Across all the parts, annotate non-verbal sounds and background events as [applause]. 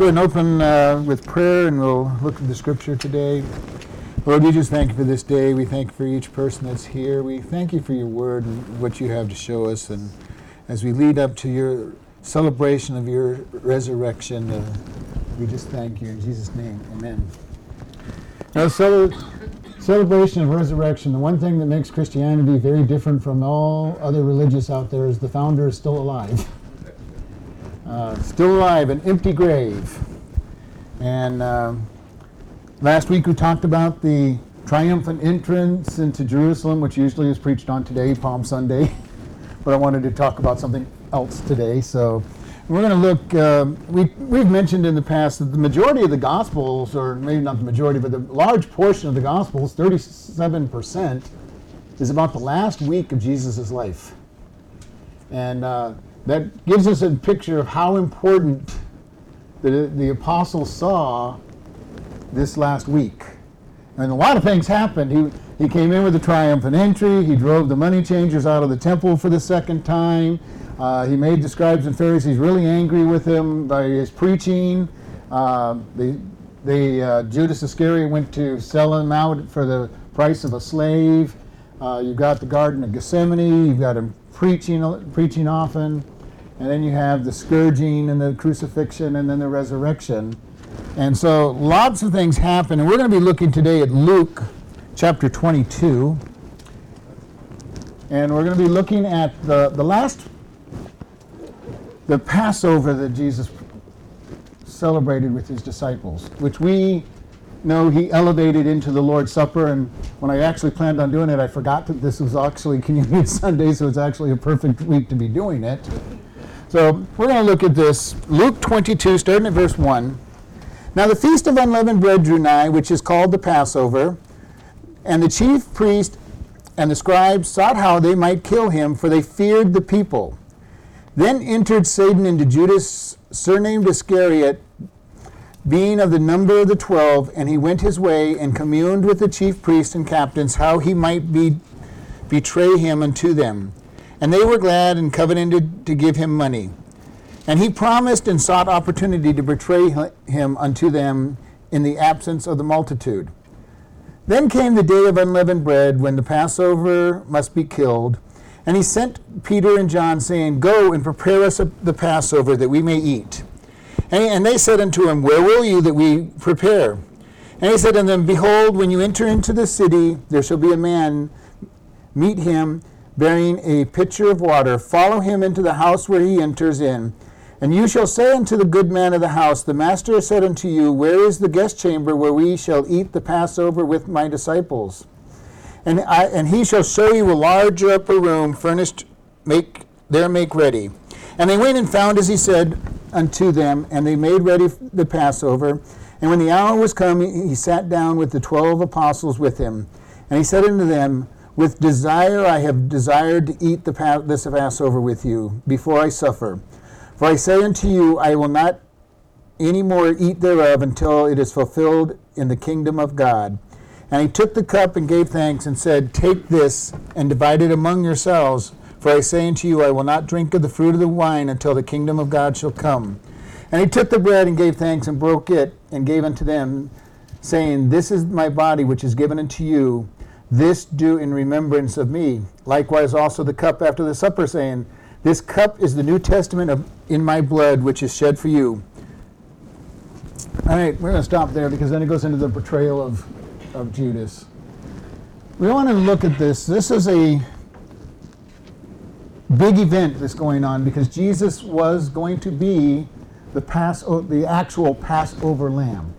go ahead and open uh, with prayer and we'll look at the scripture today. Lord, we just thank you for this day. We thank you for each person that's here. We thank you for your word and what you have to show us. And as we lead up to your celebration of your resurrection, uh, we just thank you. In Jesus' name, amen. Now, cele- celebration of resurrection, the one thing that makes Christianity very different from all other religious out there is the founder is still alive. [laughs] Uh, still alive, an empty grave. And uh, last week we talked about the triumphant entrance into Jerusalem, which usually is preached on today, Palm Sunday. [laughs] but I wanted to talk about something else today. So we're going to look, uh, we, we've mentioned in the past that the majority of the Gospels, or maybe not the majority, but the large portion of the Gospels, 37%, is about the last week of Jesus' life. And uh, that gives us a picture of how important the, the apostles saw this last week. And a lot of things happened. He, he came in with a triumphant entry. He drove the money changers out of the temple for the second time. Uh, he made the scribes and Pharisees really angry with him by his preaching. Uh, they, they, uh, Judas Iscariot went to sell him out for the price of a slave. Uh, you've got the Garden of Gethsemane. You've got him preaching, preaching often. And then you have the scourging and the crucifixion and then the resurrection. And so lots of things happen. And we're going to be looking today at Luke chapter 22. And we're going to be looking at the, the last, the Passover that Jesus celebrated with his disciples, which we know he elevated into the Lord's Supper. And when I actually planned on doing it, I forgot that this was actually Communion [laughs] Sunday, so it's actually a perfect week to be doing it. So we're going to look at this. Luke 22, starting at verse 1. Now the feast of unleavened bread drew nigh, which is called the Passover. And the chief priest and the scribes sought how they might kill him, for they feared the people. Then entered Satan into Judas, surnamed Iscariot, being of the number of the twelve, and he went his way and communed with the chief priests and captains how he might be, betray him unto them. And they were glad and covenanted to give him money. And he promised and sought opportunity to betray him unto them in the absence of the multitude. Then came the day of unleavened bread, when the Passover must be killed. And he sent Peter and John, saying, Go and prepare us the Passover, that we may eat. And, they said unto him, Where will you that we prepare? And he said unto them, Behold, when you enter into the city, there shall be a man meet him, bearing a pitcher of water. Follow him into the house where he enters in. And you shall say unto the good man of the house, The master has said unto you, Where is the guest chamber where we shall eat the Passover with my disciples? And, I, and he shall show you a large upper room furnished, make there make ready. And they went and found as he said unto them, and they made ready the Passover. And when the hour was come, he sat down with the twelve apostles with him. And he said unto them, With desire I have desired to eat the, this Passover with you before I suffer. For I say unto you, I will not any more eat thereof until it is fulfilled in the kingdom of God. And he took the cup and gave thanks and said, Take this and divide it among yourselves. For I say unto you, I will not drink of the fruit of the wine until the kingdom of God shall come. And he took the bread and gave thanks and broke it and gave unto them, saying, This is my body which is given unto you. This do in remembrance of me. Likewise also the cup after the supper, saying, This cup is the New Testament of in my blood, which is shed for you. All right, we're going to stop there because then it goes into the portrayal of, of Judas. We want to look at this. This is a big event that's going on because Jesus was going to be the pass the actual Passover lamb.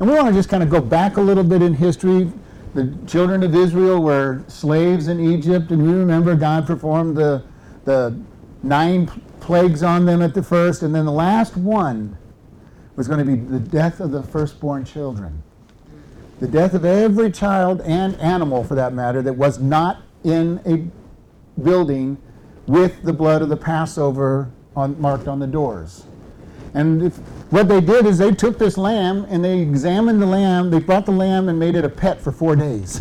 And we want to just kind of go back a little bit in history. The children of Israel were slaves in Egypt, and we remember God performed the, the nine plagues on them at the first, and then the last one was going to be the death of the firstborn children. The death of every child and animal, for that matter, that was not in a building with the blood of the Passover on, marked on the doors. And if, what they did is they took this lamb and they examined the lamb, they brought the lamb and made it a pet for four days.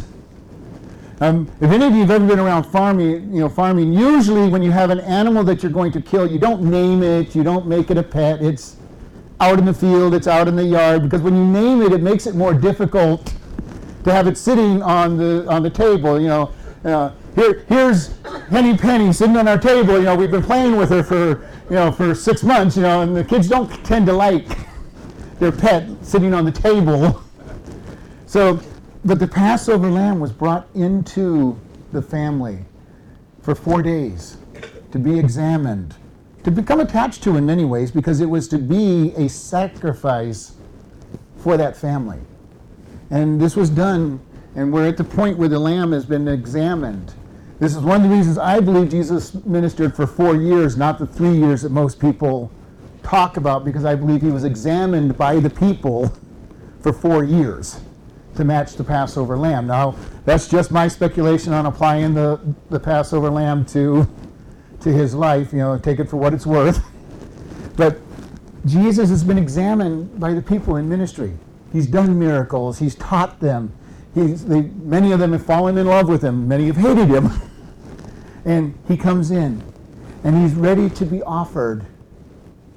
Um, if any of you have ever been around farming, you know, farming, usually when you have an animal that you're going to kill, you don't name it, you don't make it a pet. It's out in the field, it's out in the yard, because when you name it, it makes it more difficult to have it sitting on the on the table. You know, uh, here here's Henny Penny sitting on our table. You know, we've been playing with her for you know for six months. You know, and the kids don't tend to like their pet sitting on the table. So, but the Passover lamb was brought into the family for four days to be examined, to become attached to in many ways, because it was to be a sacrifice for that family. And this was done, and we're at the point where the lamb has been examined. This is one of the reasons I believe Jesus ministered for four years, not the three years that most people talk about, because I believe he was examined by the people for four years to match the Passover lamb. Now, that's just my speculation on applying the, the Passover lamb to, to his life. You know, take it for what it's worth. But Jesus has been examined by the people in ministry. He's done miracles. He's taught them. He's, they, many of them have fallen in love with him. Many have hated him. [laughs] and he comes in, and he's ready to be offered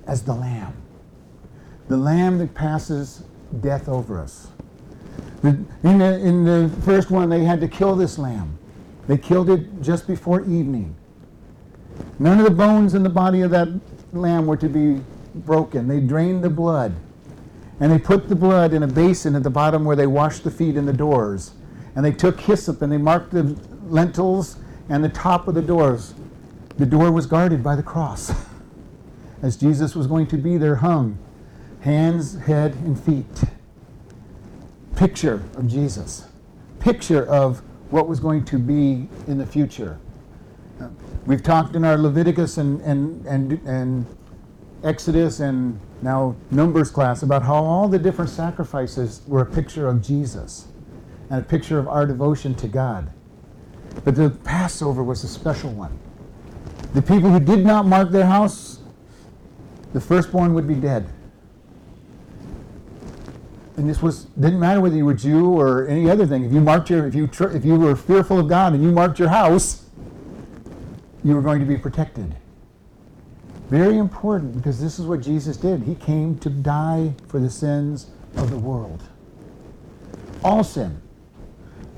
as the lamb. The lamb that passes death over us. In the, in the first one, they had to kill this lamb. They killed it just before evening. None of the bones in the body of that lamb were to be broken. They drained the blood. And they put the blood in a basin at the bottom where they washed the feet and the doors. And they took hyssop and they marked the lintels and the top of the doors. The door was guarded by the cross. [laughs] As Jesus was going to be there hung, hands, head, and feet picture of Jesus, picture of what was going to be in the future. We've talked in our Leviticus and, and, and, and Exodus and now Numbers class about how all the different sacrifices were a picture of Jesus and a picture of our devotion to God. But the Passover was a special one. The people who did not mark their house, the firstborn would be dead and this was didn't matter whether you were Jew or any other thing. If you marked your if you tr- if you were fearful of God and you marked your house, you were going to be protected. Very important because this is what Jesus did. He came to die for the sins of the world. All sin.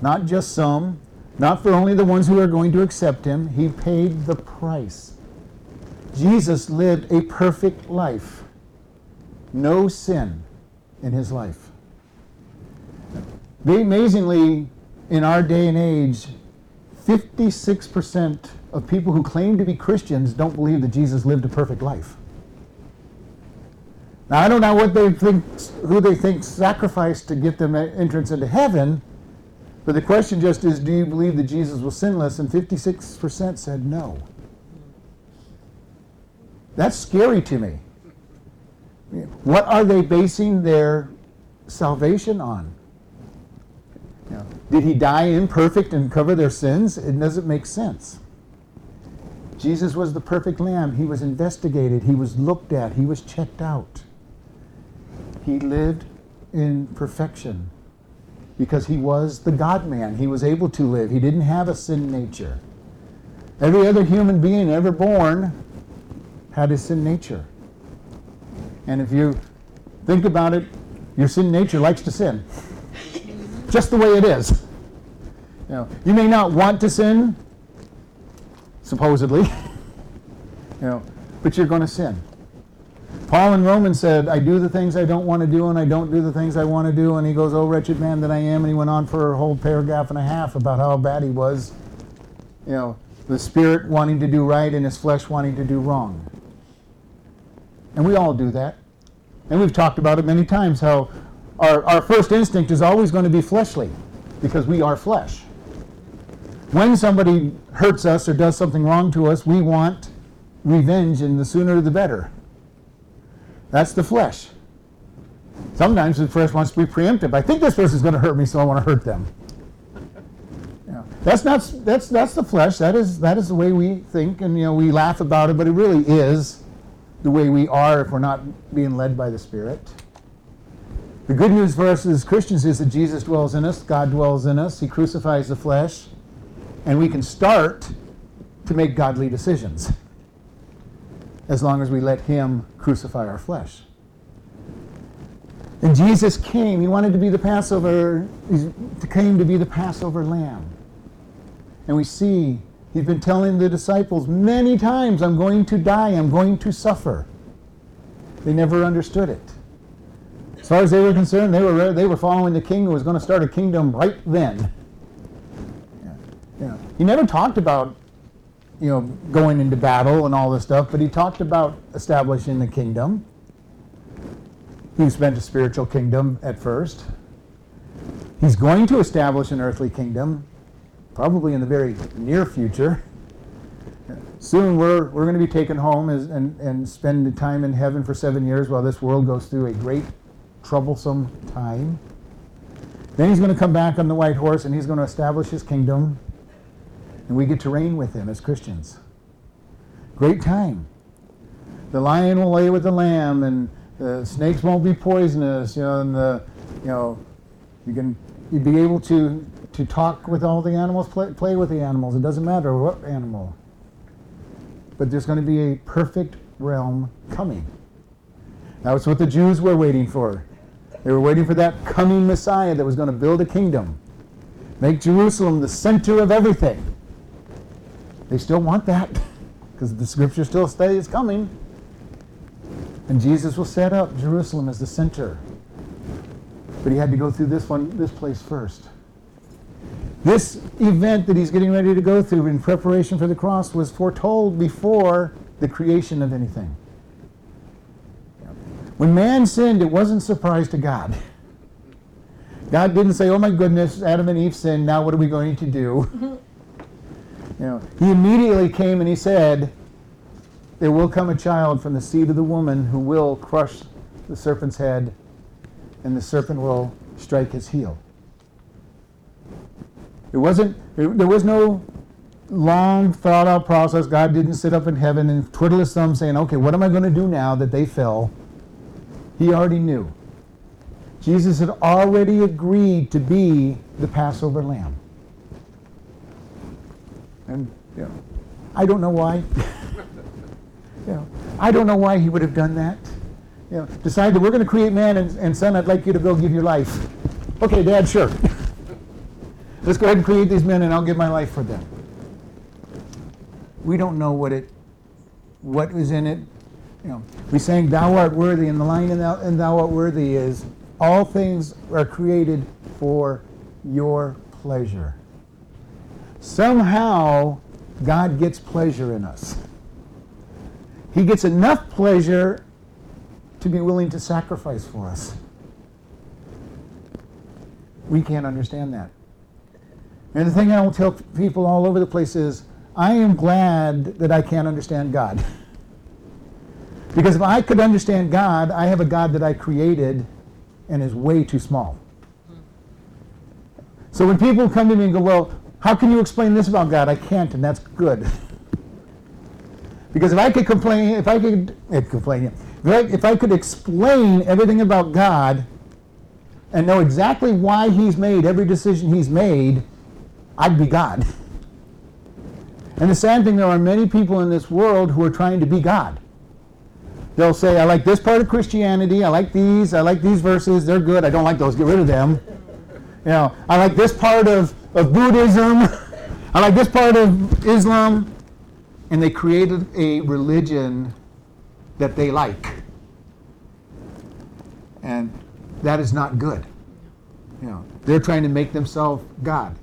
Not just some, not for only the ones who are going to accept him. He paid the price. Jesus lived a perfect life. No sin in his life. Amazingly, in our day and age, 56% of people who claim to be Christians don't believe that Jesus lived a perfect life. Now, I don't know what they think, who they think sacrificed to get them entrance into heaven, but the question just is do you believe that Jesus was sinless? And 56% said no. That's scary to me. What are they basing their salvation on? Did he die imperfect and cover their sins? It doesn't make sense. Jesus was the perfect lamb. He was investigated, he was looked at, he was checked out. He lived in perfection because he was the God man. He was able to live, he didn't have a sin nature. Every other human being ever born had a sin nature. And if you think about it, your sin nature likes to sin [laughs] just the way it is. You, know, you may not want to sin, supposedly, [laughs] you know, but you're going to sin. Paul in Romans said, I do the things I don't want to do, and I don't do the things I want to do. And he goes, Oh, wretched man that I am. And he went on for a whole paragraph and a half about how bad he was. You know, the spirit wanting to do right and his flesh wanting to do wrong. And we all do that. And we've talked about it many times how our, our first instinct is always going to be fleshly because we are flesh. When somebody hurts us or does something wrong to us, we want revenge, and the sooner the better. That's the flesh. Sometimes the flesh wants to be preemptive. I think this person's going to hurt me, so I want to hurt them. Yeah. That's not that's that's the flesh. That is that is the way we think, and you know we laugh about it, but it really is the way we are if we're not being led by the Spirit. The good news for us as Christians is that Jesus dwells in us, God dwells in us, He crucifies the flesh, and we can start to make godly decisions as long as we let Him crucify our flesh. And Jesus came. He wanted to be the Passover. He came to be the Passover lamb. And we see he's been telling the disciples many times, I'm going to die, I'm going to suffer. They never understood it. As far as they were concerned, they were, they were following the king who was going to start a kingdom right then. Yeah. He never talked about you know, going into battle and all this stuff, but he talked about establishing the kingdom. He spent a spiritual kingdom at first. He's going to establish an earthly kingdom, probably in the very near future. Soon we're, we're going to be taken home as, and, and spend the time in heaven for seven years while this world goes through a great, troublesome time. Then he's going to come back on the white horse and he's going to establish his kingdom and we get to reign with him as Christians. Great time. The lion will lay with the lamb, and the snakes won't be poisonous. You know, and the, you know, you can you be able to to talk with all the animals, play, play with the animals. It doesn't matter what animal. But there's going to be a perfect realm coming. That was what the Jews were waiting for. They were waiting for that coming Messiah that was going to build a kingdom, make Jerusalem the center of everything. They still want that because the scripture still it's coming. And Jesus will set up Jerusalem as the center. But he had to go through this one, this place first. This event that he's getting ready to go through in preparation for the cross was foretold before the creation of anything. When man sinned, it wasn't surprise to God. God didn't say, Oh my goodness, Adam and Eve sinned, now what are we going to do? [laughs] You know, he immediately came and he said, There will come a child from the seed of the woman who will crush the serpent's head, and the serpent will strike his heel. It wasn't, there was no long thought out process. God didn't sit up in heaven and twiddle his thumb saying, Okay, what am I going to do now that they fell? He already knew. Jesus had already agreed to be the Passover lamb. And you know, I don't know why. [laughs] you know, I don't know why he would have done that. You know, decided we're going to create man and, and son. I'd like you to go give your life. Okay, Dad, sure. [laughs] Let's go ahead and create these men, and I'll give my life for them. We don't know what it, what was in it. You know, we sang "Thou art worthy," and the line in thou, and "Thou art worthy" is all things are created for your pleasure somehow God gets pleasure in us. He gets enough pleasure to be willing to sacrifice for us. We can't understand that. And the thing I will tell people all over the place is I am glad that I can't understand God. [laughs] because if I could understand God, I have a God that I created and is way too small. So when people come to me and go, well, how can you explain this about God? I can't, and that's good. [laughs] because if I could complain, if I could eh, complain, if I, if I could explain everything about God and know exactly why He's made every decision He's made, I'd be God. [laughs] And the sad thing, there are many people in this world who are trying to be God. They'll say, I like this part of Christianity, I like these, I like these verses, they're good, I don't like those, get rid of them. [laughs] You know, I like this part of of Buddhism. [laughs] I like this part of Islam. And they created a religion that they like. And that is not good. You know, they're trying to make themselves God.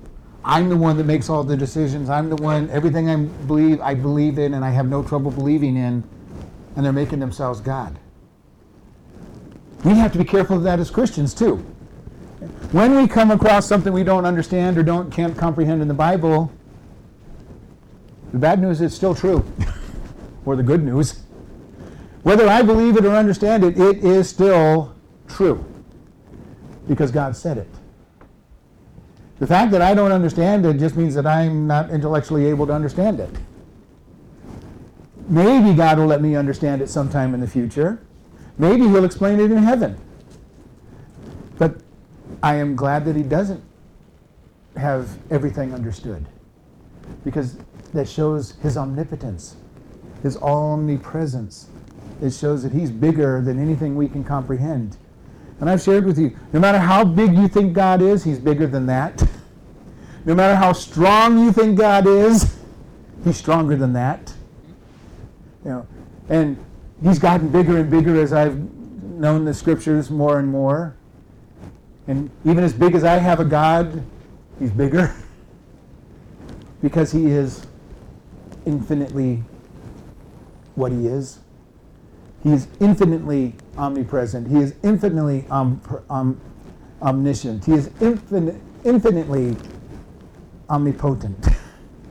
I'm the one that makes all the decisions. I'm the one, everything I believe, I believe in and I have no trouble believing in. And they're making themselves God. We have to be careful of that as Christians too. When we come across something we don't understand or don't can't comprehend in the Bible, the bad news is still true, [laughs] or the good news. Whether I believe it or understand it, it is still true because God said it. The fact that I don't understand it just means that I'm not intellectually able to understand it. Maybe God will let me understand it sometime in the future. Maybe He'll explain it in heaven. I am glad that he doesn't have everything understood because that shows his omnipotence, his omnipresence. It shows that he's bigger than anything we can comprehend. And I've shared with you, no matter how big you think God is, He's bigger than that. No matter how strong you think God is, He's stronger than that. You know, and He's gotten bigger and bigger as I've known the scriptures more and more. And even as big as I have a God, He's bigger [laughs] because He is infinitely what He is. He is infinitely omnipresent. He is infinitely om- om- omniscient. He is infinite, infinitely omnipotent.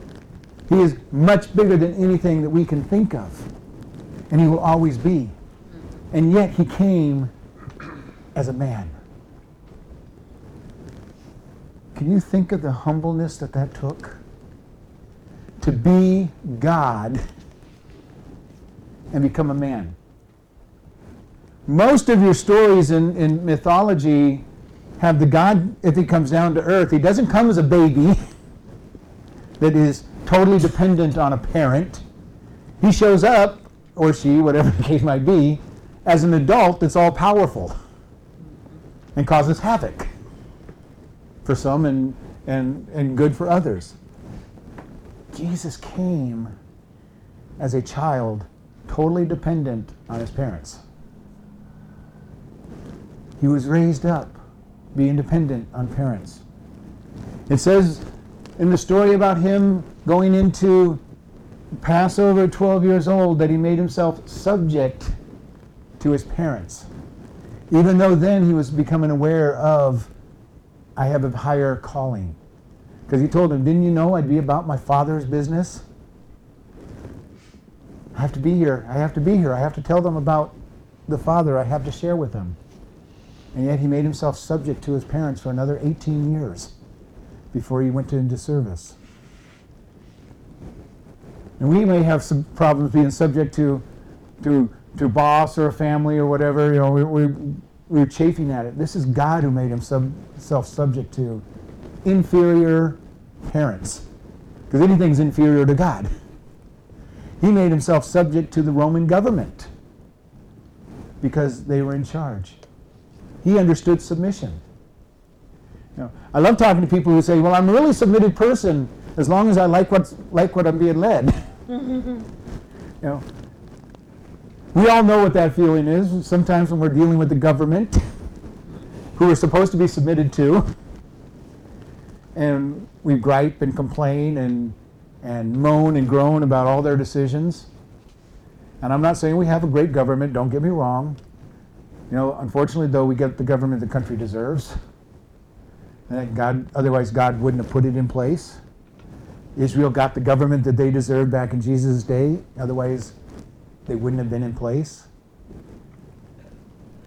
[laughs] he is much bigger than anything that we can think of. And he will always be. And yet he came as a man. Can you think of the humbleness that that took? To be God and become a man. Most of your stories in, in mythology have the God, if he comes down to earth, he doesn't come as a baby [laughs] that is totally dependent on a parent. He shows up, or she, whatever [laughs] the case might be, as an adult that's all powerful and causes havoc for some and, and, and good for others. Jesus came as a child, totally dependent on his parents. He was raised up, being dependent on parents. It says in the story about him going into Passover at 12 years old that he made himself subject to his parents. Even though then he was becoming aware of, I have a higher calling. Because he told him, Didn't you know I'd be about my father's business? I have to be here. I have to be here. I have to tell them about the father. I have to share with them. And yet he made himself subject to his parents for another 18 years before he went into service. And we may have some problems being subject to, to, to boss or a family or whatever. You know, we, we, we're chafing at it. This is God who made himself subject to inferior parents. Because anything's inferior to God. He made himself subject to the Roman government because they were in charge. He understood submission. You know, I love talking to people who say, "Well, I'm a really submitted person as long as I like what's like what I'm being led." [laughs] you know, we all know what that feeling is. Sometimes when we're dealing with the government, who we're supposed to be submitted to, and we gripe and complain and and moan and groan about all their decisions. And I'm not saying we have a great government. Don't get me wrong. You know, unfortunately, though, we get the government the country deserves. And God, otherwise, God wouldn't have put it in place. Israel got the government that they deserved back in Jesus' day. Otherwise, they wouldn't have been in place.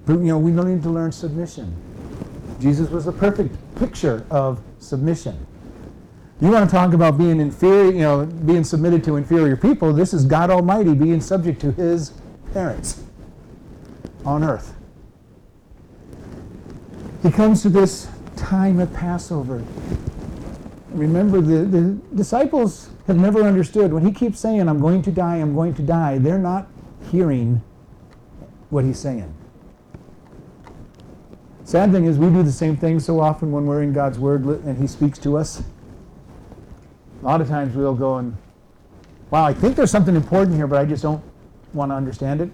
But, you know, we don't need to learn submission. Jesus was a perfect picture of submission. You want to talk about being inferior, you know, being submitted to inferior people. This is God Almighty being subject to his parents on earth. He comes to this time of Passover. Remember, the, the disciples have never understood. When he keeps saying, I'm going to die, I'm going to die, they're not hearing what he's saying. Sad thing is, we do the same thing so often when we're in God's Word and He speaks to us. A lot of times we'll go and, wow, I think there's something important here, but I just don't want to understand it.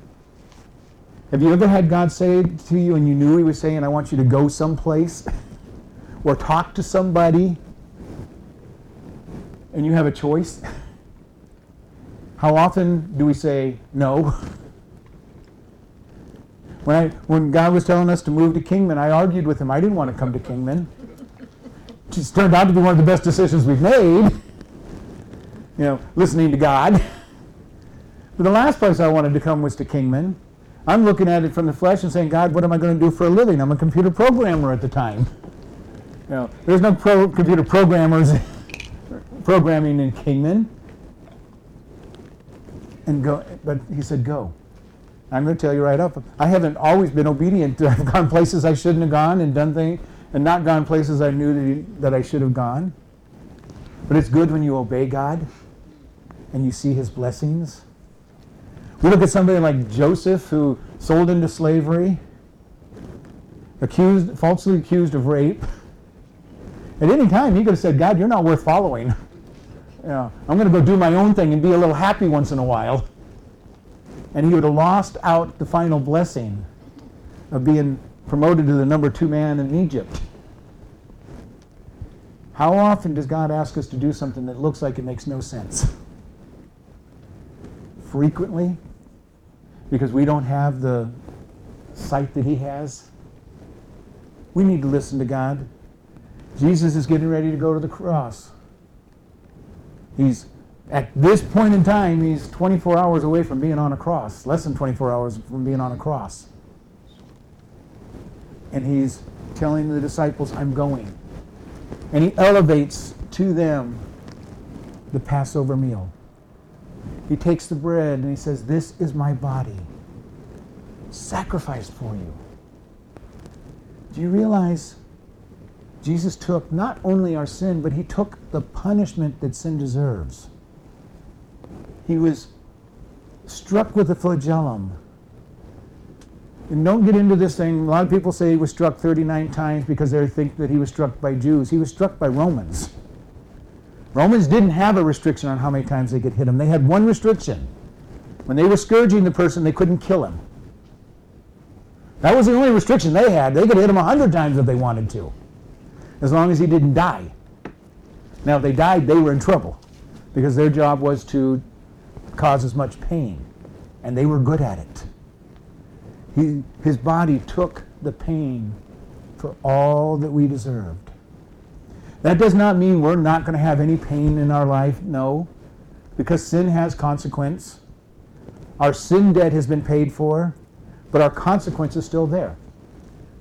Have you ever had God say to you and you knew He was saying, I want you to go someplace [laughs] or talk to somebody and you have a choice? How often do we say no? [laughs] When, I, when God was telling us to move to Kingman, I argued with him. I didn't want to come to Kingman. It turned out to be one of the best decisions we've made. You know, listening to God. But the last place I wanted to come was to Kingman. I'm looking at it from the flesh and saying, God, what am I going to do for a living? I'm a computer programmer at the time. You know, there's no pro- computer programmers programming in Kingman. And go, but he said, go. I'm going to tell you right up. I haven't always been obedient. [laughs] I've gone places I shouldn't have gone and done things, and not gone places I knew that, he, that I should have gone. But it's good when you obey God and you see His blessings. We look at somebody like Joseph who sold into slavery, accused, falsely accused of rape. At any time, he could have said, God, you're not worth following. [laughs] Yeah, I'm going to go do my own thing and be a little happy once in a while. And he would have lost out the final blessing of being promoted to the number two man in Egypt. How often does God ask us to do something that looks like it makes no sense? Frequently, because we don't have the sight that He has. We need to listen to God. Jesus is getting ready to go to the cross. He's at this point in time, he's 24 hours away from being on a cross, less than 24 hours from being on a cross. And he's telling the disciples, I'm going. And he elevates to them the Passover meal. He takes the bread and he says, This is my body, sacrificed for you. Do you realize Jesus took not only our sin, but he took the punishment that sin deserves? He was struck with a flagellum. And don't get into this thing. A lot of people say he was struck 39 times because they think that he was struck by Jews. He was struck by Romans. Romans didn't have a restriction on how many times they could hit him. They had one restriction. When they were scourging the person, they couldn't kill him. That was the only restriction they had. They could hit him a hundred times if they wanted to, as long as he didn't die. Now, if they died, they were in trouble because their job was to cause as much pain, and they were good at it. He, his body took the pain for all that we deserved. That does not mean we're not going to have any pain in our life, no, because sin has consequence. Our sin debt has been paid for, but our consequence is still there.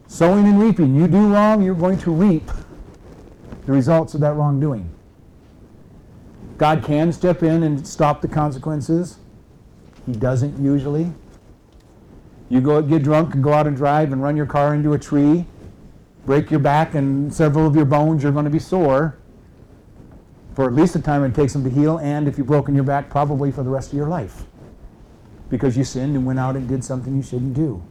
Sowing and reaping. You do wrong, you're going to reap the results of that wrongdoing. God can step in and stop the consequences. He doesn't usually. You go get drunk and go out and drive and run your car into a tree, break your back, and several of your bones, you're going to be sore for at least the time it takes them to heal, and if you've broken your back, probably for the rest of your life because you sinned and went out and did something you shouldn't do.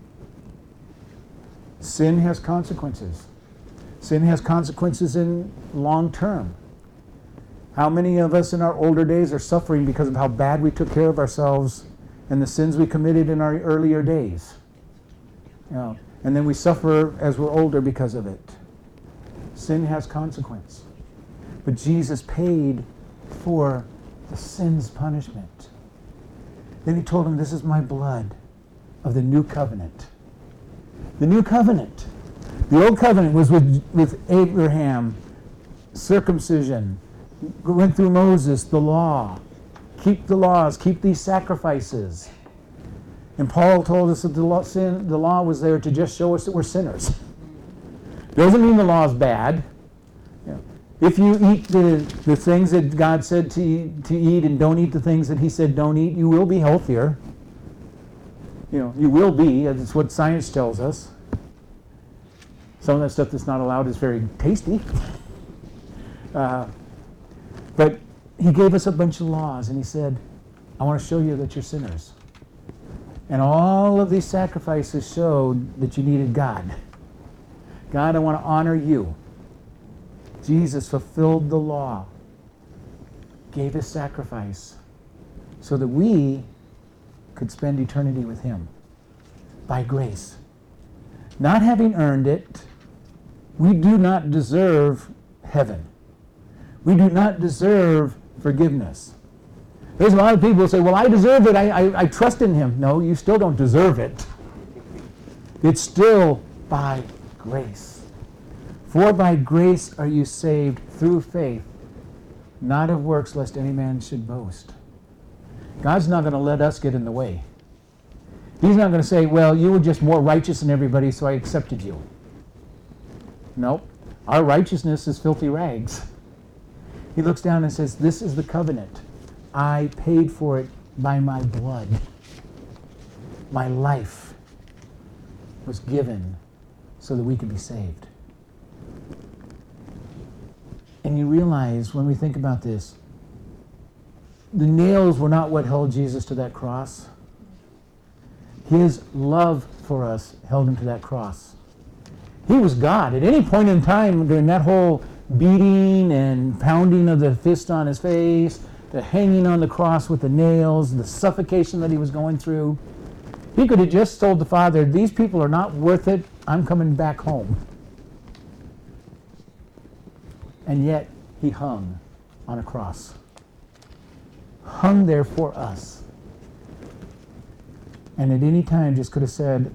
Sin has consequences. Sin has consequences in long term. How many of us in our older days are suffering because of how bad we took care of ourselves and the sins we committed in our earlier days? You know, and then we suffer as we're older because of it. Sin has consequence. But Jesus paid for the sin's punishment. Then he told him, This is my blood of the new covenant. The new covenant. The old covenant was with, with Abraham, circumcision, went through Moses, the law. Keep the laws, keep these sacrifices. And Paul told us that the law, sin, the law was there to just show us that we're sinners. Doesn't mean the law is bad. If you eat the, the things that God said to, to eat and don't eat the things that He said don't eat, you will be healthier. You know, you will be. That's what science tells us. Some of that stuff that's not allowed is very tasty. Uh, but He gave us a bunch of laws and He said, I want to show you that you're sinners. And all of these sacrifices showed that you needed God. God, I want to honor you. Jesus fulfilled the law, gave his sacrifice, so that we could spend eternity with him by grace. Not having earned it, we do not deserve heaven. We do not deserve forgiveness. There's a lot of people who say, Well, I deserve it. I, I, I trust in him. No, you still don't deserve it. It's still by grace. For by grace are you saved through faith, not of works, lest any man should boast. God's not going to let us get in the way. He's not going to say, Well, you were just more righteous than everybody, so I accepted you. Nope. Our righteousness is filthy rags. He looks down and says, This is the covenant. I paid for it by my blood. My life was given so that we could be saved. And you realize when we think about this, the nails were not what held Jesus to that cross. His love for us held him to that cross. He was God. At any point in time during that whole beating and pounding of the fist on his face, the hanging on the cross with the nails, the suffocation that he was going through, he could have just told the Father, These people are not worth it. I'm coming back home. And yet, he hung on a cross. Hung there for us. And at any time, just could have said,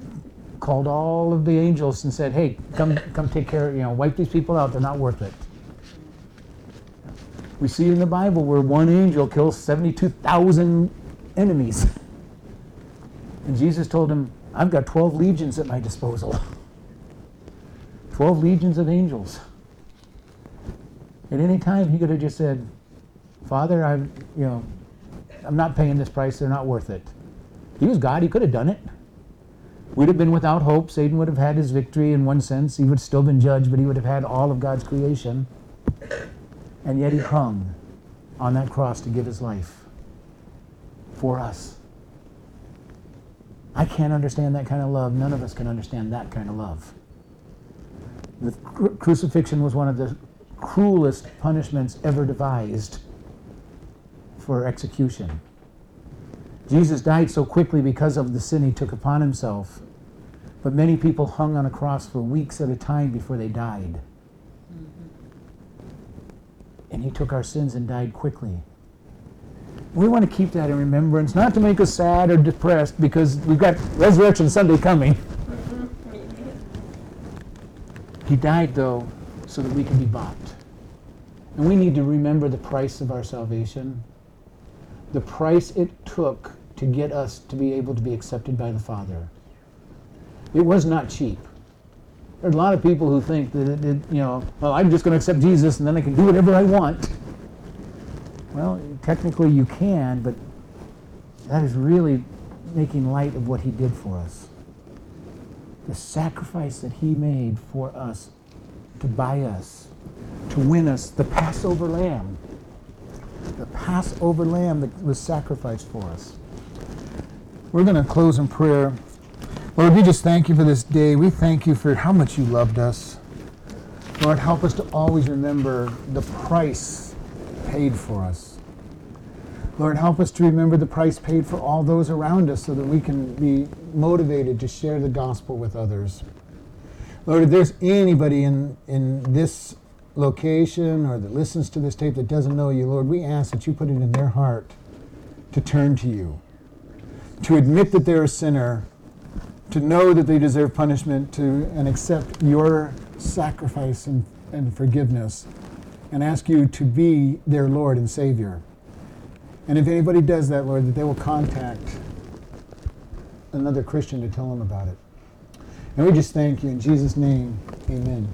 called all of the angels and said, "Hey, come, come take care. You know, wipe these people out. They're not worth it." We see in the Bible where one angel kills seventy-two thousand enemies, and Jesus told him, "I've got twelve legions at my disposal. Twelve legions of angels." At any time, he could have just said, "Father, I'm, you know, I'm not paying this price. They're not worth it." He was God. He could have done it. We'd have been without hope. Satan would have had his victory in one sense. He would still been judged, but he would have had all of God's creation. And yet he hung on that cross to give his life for us. I can't understand that kind of love. None of us can understand that kind of love. The cru- crucifixion was one of the cruelest punishments ever devised for execution. Jesus died so quickly because of the sin he took upon himself. But many people hung on a cross for weeks at a time before they died. Mm-hmm. And he took our sins and died quickly. We want to keep that in remembrance, not to make us sad or depressed, because we've got Resurrection Sunday coming. [laughs] He died, though, so that we can be bought. And we need to remember the price of our salvation, the price it took to get us to be able to be accepted by the Father. It was not cheap. There are a lot of people who think that, it, it, you know, well, I'm just going to accept Jesus and then I can do whatever I want. Well, technically you can, but that is really making light of what he did for us. The sacrifice that he made for us to buy us, to win us, the Passover lamb. The Passover lamb that was sacrificed for us. We're going to close in prayer. Lord, we just thank you for this day. We thank you for how much you loved us. Lord, help us to always remember the price paid for us. Lord, help us to remember the price paid for all those around us so that we can be motivated to share the gospel with others. Lord, if there's anybody in, in this location or that listens to this tape that doesn't know you, Lord, we ask that you put it in their heart to turn to you, to admit that they're a sinner, to know that they deserve punishment, to and accept your sacrifice and, and forgiveness, and ask you to be their Lord and Savior. And if anybody does that, Lord, that they will contact another Christian to tell them about it. And we just thank you in Jesus' name. Amen.